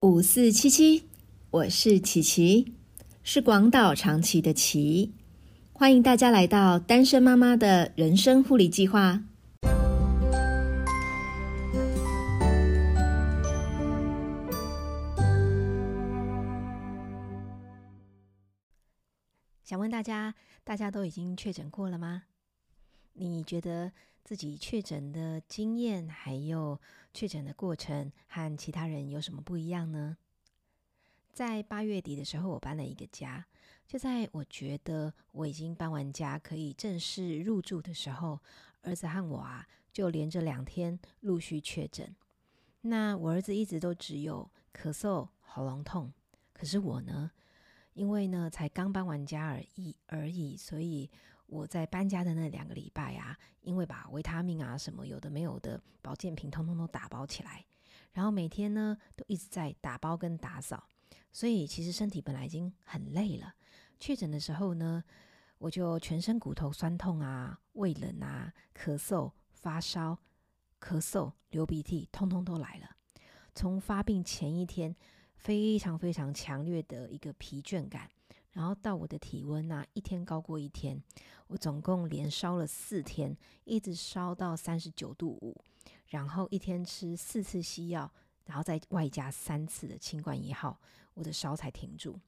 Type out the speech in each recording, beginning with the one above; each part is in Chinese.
五四七七，我是琪琪，是广岛长崎的琪，欢迎大家来到单身妈妈的人生护理计划。想问大家，大家都已经确诊过了吗？你觉得自己确诊的经验，还有确诊的过程，和其他人有什么不一样呢？在八月底的时候，我搬了一个家。就在我觉得我已经搬完家，可以正式入住的时候，儿子和我啊，就连着两天陆续确诊。那我儿子一直都只有咳嗽、喉咙痛，可是我呢？因为呢，才刚搬完家而已而已，所以我在搬家的那两个礼拜啊，因为把维他命啊什么有的没有的保健品通通都打包起来，然后每天呢都一直在打包跟打扫，所以其实身体本来已经很累了。确诊的时候呢，我就全身骨头酸痛啊、胃冷啊、咳嗽、发烧、咳嗽、流鼻涕，通通都来了。从发病前一天。非常非常强烈的一个疲倦感，然后到我的体温啊，一天高过一天，我总共连烧了四天，一直烧到三十九度五，然后一天吃四次西药，然后再外加三次的清冠一号，我的烧才停住。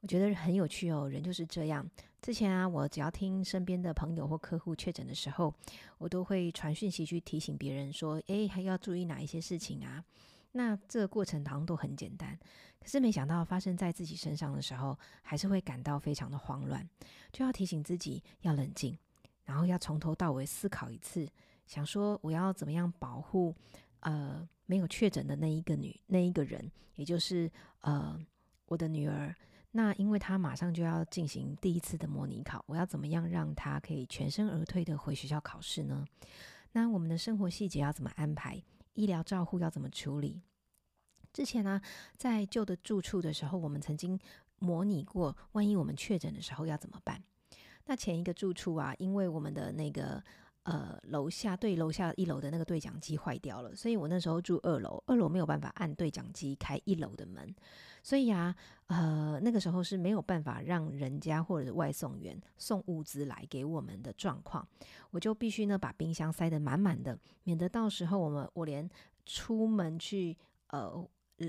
我觉得很有趣哦，人就是这样。之前啊，我只要听身边的朋友或客户确诊的时候，我都会传讯息去提醒别人说，诶，还要注意哪一些事情啊？那这个过程好像都很简单，可是没想到发生在自己身上的时候，还是会感到非常的慌乱，就要提醒自己要冷静，然后要从头到尾思考一次，想说我要怎么样保护呃没有确诊的那一个女那一个人，也就是呃我的女儿。那因为她马上就要进行第一次的模拟考，我要怎么样让她可以全身而退的回学校考试呢？那我们的生活细节要怎么安排？医疗照护要怎么处理？之前呢，在旧的住处的时候，我们曾经模拟过，万一我们确诊的时候要怎么办？那前一个住处啊，因为我们的那个。呃，楼下对楼下一楼的那个对讲机坏掉了，所以我那时候住二楼，二楼没有办法按对讲机开一楼的门，所以啊，呃，那个时候是没有办法让人家或者外送员送物资来给我们的状况，我就必须呢把冰箱塞得满满的，免得到时候我们我连出门去呃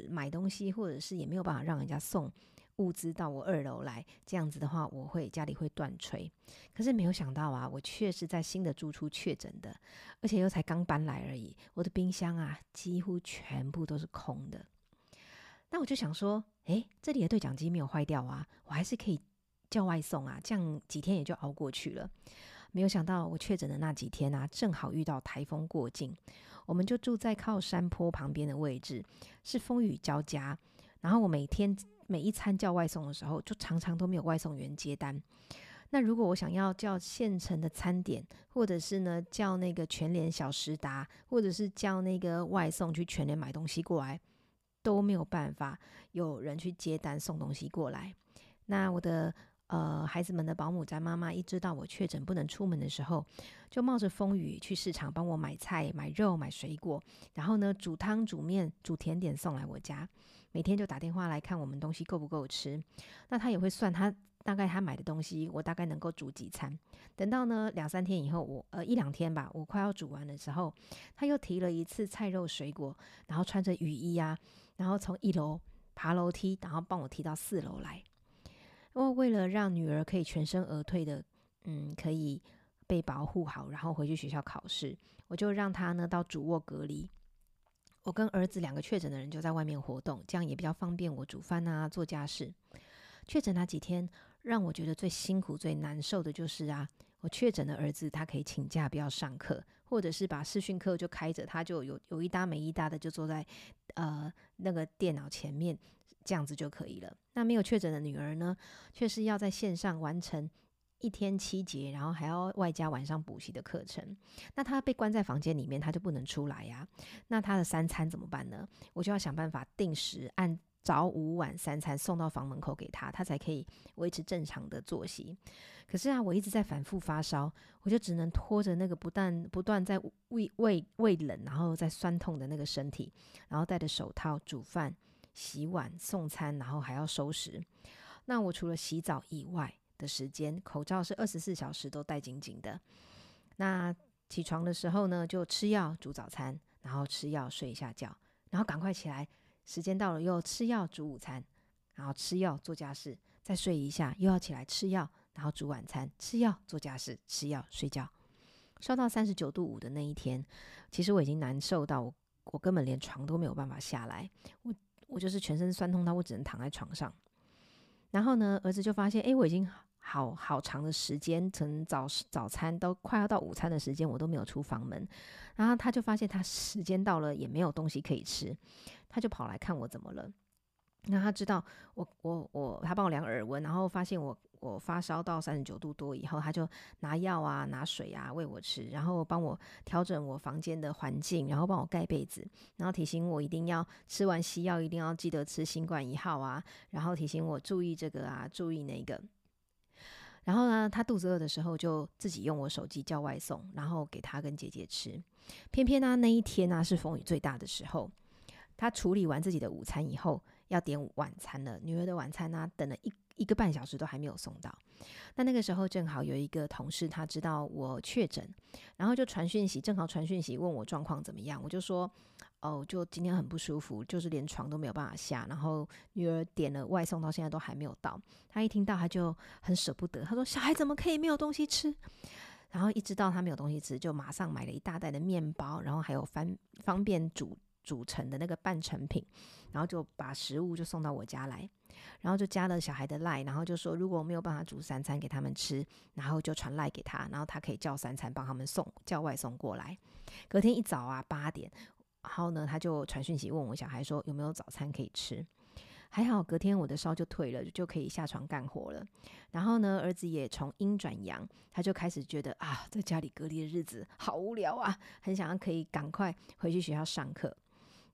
买东西，或者是也没有办法让人家送。物资到我二楼来，这样子的话，我会家里会断炊。可是没有想到啊，我确实在新的住处确诊的，而且又才刚搬来而已。我的冰箱啊，几乎全部都是空的。那我就想说，诶，这里的对讲机没有坏掉啊，我还是可以叫外送啊，这样几天也就熬过去了。没有想到我确诊的那几天啊，正好遇到台风过境，我们就住在靠山坡旁边的位置，是风雨交加。然后我每天。每一餐叫外送的时候，就常常都没有外送员接单。那如果我想要叫现成的餐点，或者是呢叫那个全联小时达，或者是叫那个外送去全联买东西过来，都没有办法有人去接单送东西过来。那我的呃孩子们的保姆在妈妈一知道我确诊不能出门的时候，就冒着风雨去市场帮我买菜、买肉、买水果，然后呢煮汤、煮面、煮甜点送来我家。每天就打电话来看我们东西够不够吃，那他也会算他大概他买的东西，我大概能够煮几餐。等到呢两三天以后，我呃一两天吧，我快要煮完的时候，他又提了一次菜肉水果，然后穿着雨衣啊，然后从一楼爬楼梯，然后帮我提到四楼来。因为为了让女儿可以全身而退的，嗯，可以被保护好，然后回去学校考试，我就让她呢到主卧隔离。我跟儿子两个确诊的人就在外面活动，这样也比较方便我煮饭啊、做家事。确诊那几天，让我觉得最辛苦、最难受的就是啊，我确诊的儿子他可以请假不要上课，或者是把视讯课就开着，他就有有一搭没一搭的就坐在呃那个电脑前面，这样子就可以了。那没有确诊的女儿呢，却是要在线上完成。一天七节，然后还要外加晚上补习的课程，那他被关在房间里面，他就不能出来呀。那他的三餐怎么办呢？我就要想办法定时按早午晚三餐送到房门口给他，他才可以维持正常的作息。可是啊，我一直在反复发烧，我就只能拖着那个不断不断在胃胃胃冷，然后在酸痛的那个身体，然后戴着手套煮饭、洗碗、送餐，然后还要收拾。那我除了洗澡以外的时间，口罩是二十四小时都戴紧紧的。那起床的时候呢，就吃药、煮早餐，然后吃药、睡一下觉，然后赶快起来。时间到了，又吃药、煮午餐，然后吃药、做家事，再睡一下，又要起来吃药，然后煮晚餐，吃药、做家事，吃药、睡觉。烧到三十九度五的那一天，其实我已经难受到我，我根本连床都没有办法下来。我我就是全身酸痛到我只能躺在床上。然后呢，儿子就发现，哎，我已经好好长的时间，从早早餐都快要到午餐的时间，我都没有出房门。然后他就发现他时间到了，也没有东西可以吃，他就跑来看我怎么了。那他知道我我我，他帮我量耳温，然后发现我。我发烧到三十九度多以后，他就拿药啊、拿水啊喂我吃，然后帮我调整我房间的环境，然后帮我盖被子，然后提醒我一定要吃完西药，一定要记得吃新冠一号啊，然后提醒我注意这个啊，注意那个。然后呢，他肚子饿的时候就自己用我手机叫外送，然后给他跟姐姐吃。偏偏呢，那一天呢是风雨最大的时候，他处理完自己的午餐以后，要点晚餐了。女儿的晚餐呢，等了一。一个半小时都还没有送到，那那个时候正好有一个同事他知道我确诊，然后就传讯息，正好传讯息问我状况怎么样，我就说哦，就今天很不舒服，就是连床都没有办法下，然后女儿点了外送到现在都还没有到，他一听到他就很舍不得，他说小孩怎么可以没有东西吃？然后一知道他没有东西吃，就马上买了一大袋的面包，然后还有方方便煮煮成的那个半成品，然后就把食物就送到我家来。然后就加了小孩的赖，然后就说如果我没有办法煮三餐给他们吃，然后就传赖给他，然后他可以叫三餐帮他们送，叫外送过来。隔天一早啊八点，然后呢他就传讯息问我小孩说有没有早餐可以吃。还好隔天我的烧就退了，就可以下床干活了。然后呢儿子也从阴转阳，他就开始觉得啊在家里隔离的日子好无聊啊，很想要可以赶快回去学校上课。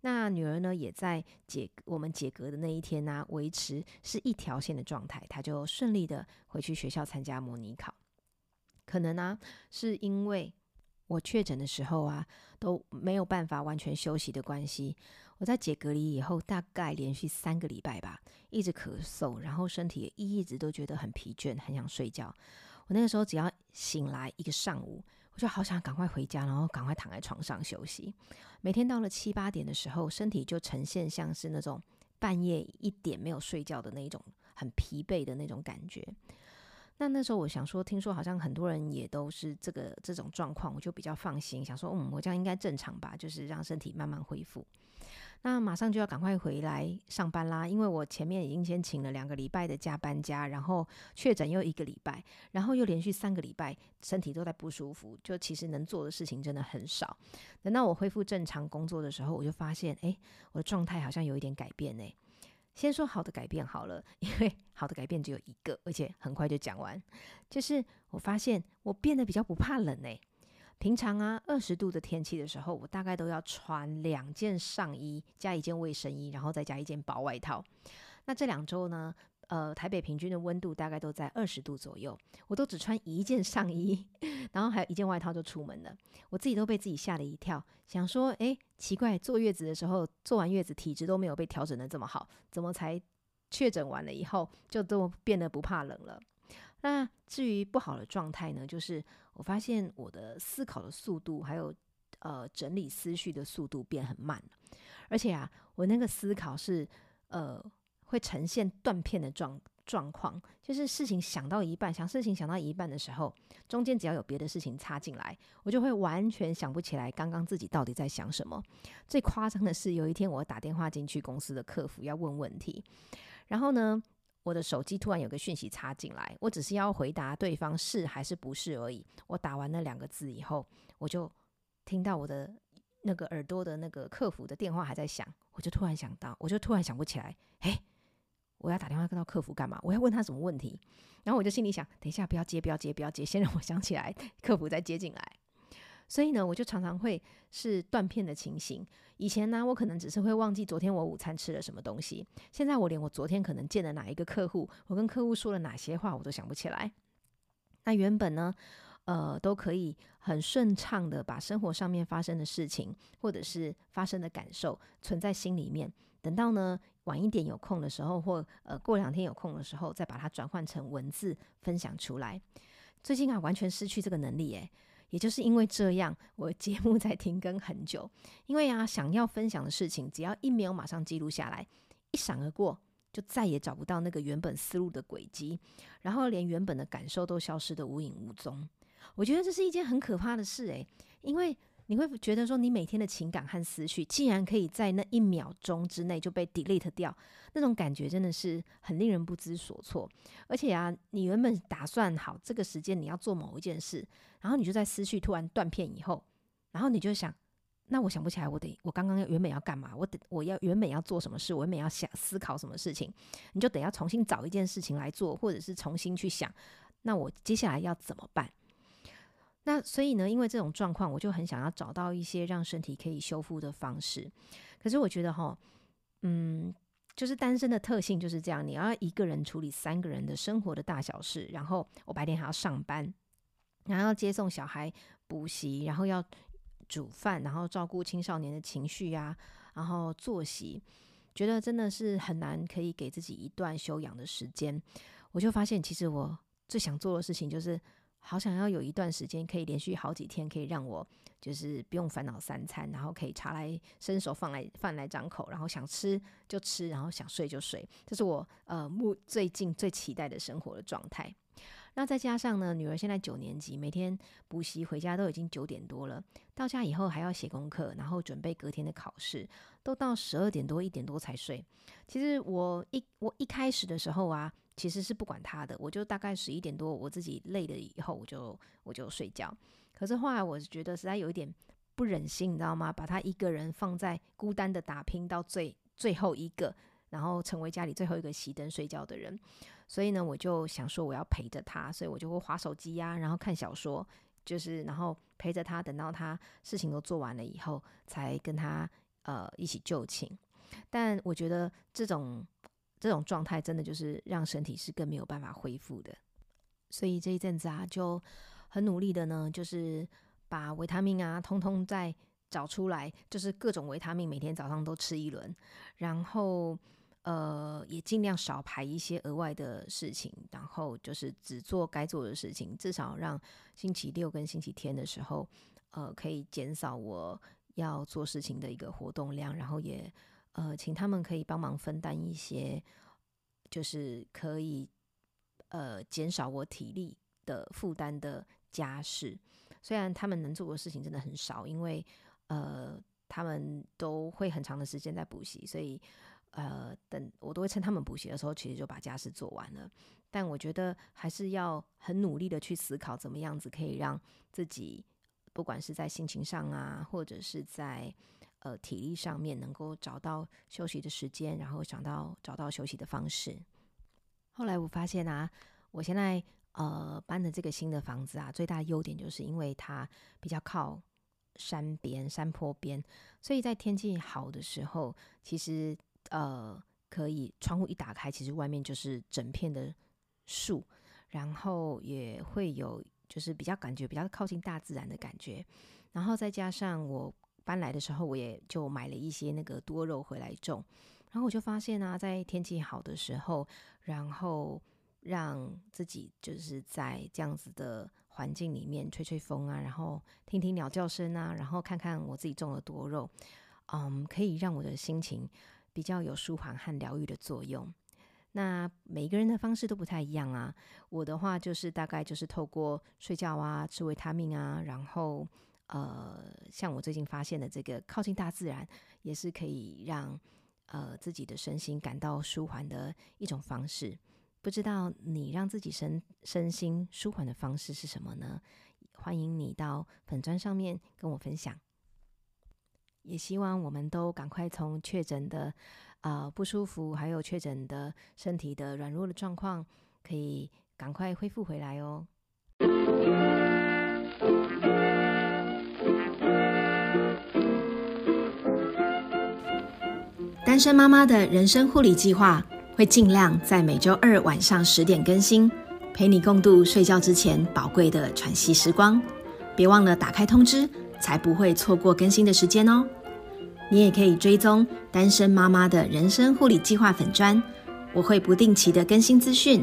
那女儿呢，也在解我们解隔的那一天呢，维持是一条线的状态，她就顺利的回去学校参加模拟考。可能呢，是因为我确诊的时候啊，都没有办法完全休息的关系。我在解隔离以后，大概连续三个礼拜吧，一直咳嗽，然后身体也一直都觉得很疲倦，很想睡觉。我那个时候只要醒来一个上午。我就好想赶快回家，然后赶快躺在床上休息。每天到了七八点的时候，身体就呈现像是那种半夜一点没有睡觉的那种很疲惫的那种感觉。那那时候我想说，听说好像很多人也都是这个这种状况，我就比较放心，想说，嗯，我这样应该正常吧，就是让身体慢慢恢复。那马上就要赶快回来上班啦，因为我前面已经先请了两个礼拜的加班假，然后确诊又一个礼拜，然后又连续三个礼拜身体都在不舒服，就其实能做的事情真的很少。等到我恢复正常工作的时候，我就发现，哎，我的状态好像有一点改变呢。先说好的改变好了，因为好的改变只有一个，而且很快就讲完，就是我发现我变得比较不怕冷呢。平常啊，二十度的天气的时候，我大概都要穿两件上衣加一件卫生衣，然后再加一件薄外套。那这两周呢，呃，台北平均的温度大概都在二十度左右，我都只穿一件上衣，然后还有一件外套就出门了。我自己都被自己吓了一跳，想说，诶，奇怪，坐月子的时候坐完月子体质都没有被调整的这么好，怎么才确诊完了以后就都变得不怕冷了？那至于不好的状态呢，就是我发现我的思考的速度，还有呃整理思绪的速度变很慢而且啊，我那个思考是呃会呈现断片的状状况，就是事情想到一半，想事情想到一半的时候，中间只要有别的事情插进来，我就会完全想不起来刚刚自己到底在想什么。最夸张的是，有一天我打电话进去公司的客服要问问题，然后呢。我的手机突然有个讯息插进来，我只是要回答对方是还是不是而已。我打完那两个字以后，我就听到我的那个耳朵的那个客服的电话还在响，我就突然想到，我就突然想不起来，诶，我要打电话跟到客服干嘛？我要问他什么问题？然后我就心里想，等一下不要接，不要接，不要接，先让我想起来，客服再接进来。所以呢，我就常常会是断片的情形。以前呢，我可能只是会忘记昨天我午餐吃了什么东西。现在我连我昨天可能见了哪一个客户，我跟客户说了哪些话，我都想不起来。那原本呢，呃，都可以很顺畅的把生活上面发生的事情，或者是发生的感受存在心里面。等到呢晚一点有空的时候，或呃过两天有空的时候，再把它转换成文字分享出来。最近啊，完全失去这个能力诶。也就是因为这样，我节目才停更很久。因为啊，想要分享的事情，只要一没有马上记录下来，一闪而过，就再也找不到那个原本思路的轨迹，然后连原本的感受都消失的无影无踪。我觉得这是一件很可怕的事诶，因为。你会觉得说，你每天的情感和思绪，竟然可以在那一秒钟之内就被 delete 掉，那种感觉真的是很令人不知所措。而且啊，你原本打算好这个时间你要做某一件事，然后你就在思绪突然断片以后，然后你就想，那我想不起来，我得我刚刚原本要干嘛？我得我要原本要做什么事？我原本要想思考什么事情？你就得要重新找一件事情来做，或者是重新去想，那我接下来要怎么办？那所以呢，因为这种状况，我就很想要找到一些让身体可以修复的方式。可是我觉得哈，嗯，就是单身的特性就是这样，你要一个人处理三个人的生活的大小事，然后我白天还要上班，然后要接送小孩补习，然后要煮饭，然后照顾青少年的情绪呀，然后作息，觉得真的是很难可以给自己一段休养的时间。我就发现，其实我最想做的事情就是。好想要有一段时间，可以连续好几天，可以让我就是不用烦恼三餐，然后可以茶来伸手，饭来饭来张口，然后想吃就吃，然后想睡就睡，这是我呃目最近最期待的生活的状态。那再加上呢，女儿现在九年级，每天补习回家都已经九点多了，到家以后还要写功课，然后准备隔天的考试，都到十二点多一点多才睡。其实我一我一开始的时候啊。其实是不管他的，我就大概十一点多，我自己累了以后，我就我就睡觉。可是后来我觉得实在有一点不忍心，你知道吗？把他一个人放在孤单的打拼到最最后一个，然后成为家里最后一个熄灯睡觉的人。所以呢，我就想说我要陪着他，所以我就会划手机呀，然后看小说，就是然后陪着他，等到他事情都做完了以后，才跟他呃一起就寝。但我觉得这种。这种状态真的就是让身体是更没有办法恢复的，所以这一阵子啊，就很努力的呢，就是把维他命啊，通通再找出来，就是各种维他命，每天早上都吃一轮，然后呃，也尽量少排一些额外的事情，然后就是只做该做的事情，至少让星期六跟星期天的时候，呃，可以减少我要做事情的一个活动量，然后也。呃，请他们可以帮忙分担一些，就是可以呃减少我体力的负担的家事。虽然他们能做的事情真的很少，因为呃他们都会很长的时间在补习，所以呃等我都会趁他们补习的时候，其实就把家事做完了。但我觉得还是要很努力的去思考，怎么样子可以让自己，不管是在心情上啊，或者是在。呃，体力上面能够找到休息的时间，然后想到找到休息的方式。后来我发现啊，我现在呃搬的这个新的房子啊，最大的优点就是因为它比较靠山边、山坡边，所以在天气好的时候，其实呃可以窗户一打开，其实外面就是整片的树，然后也会有就是比较感觉比较靠近大自然的感觉，然后再加上我。搬来的时候，我也就买了一些那个多肉回来种，然后我就发现啊，在天气好的时候，然后让自己就是在这样子的环境里面吹吹风啊，然后听听鸟叫声啊，然后看看我自己种的多肉，嗯，可以让我的心情比较有舒缓和疗愈的作用。那每个人的方式都不太一样啊，我的话就是大概就是透过睡觉啊，吃维他命啊，然后。呃，像我最近发现的这个靠近大自然，也是可以让呃自己的身心感到舒缓的一种方式。不知道你让自己身身心舒缓的方式是什么呢？欢迎你到粉砖上面跟我分享。也希望我们都赶快从确诊的啊不舒服，还有确诊的身体的软弱的状况，可以赶快恢复回来哦。单身妈妈的人生护理计划会尽量在每周二晚上十点更新，陪你共度睡觉之前宝贵的喘息时光。别忘了打开通知，才不会错过更新的时间哦。你也可以追踪单身妈妈的人生护理计划粉砖，我会不定期的更新资讯。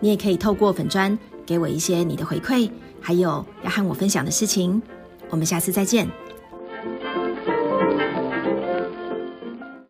你也可以透过粉砖给我一些你的回馈，还有要和我分享的事情。我们下次再见。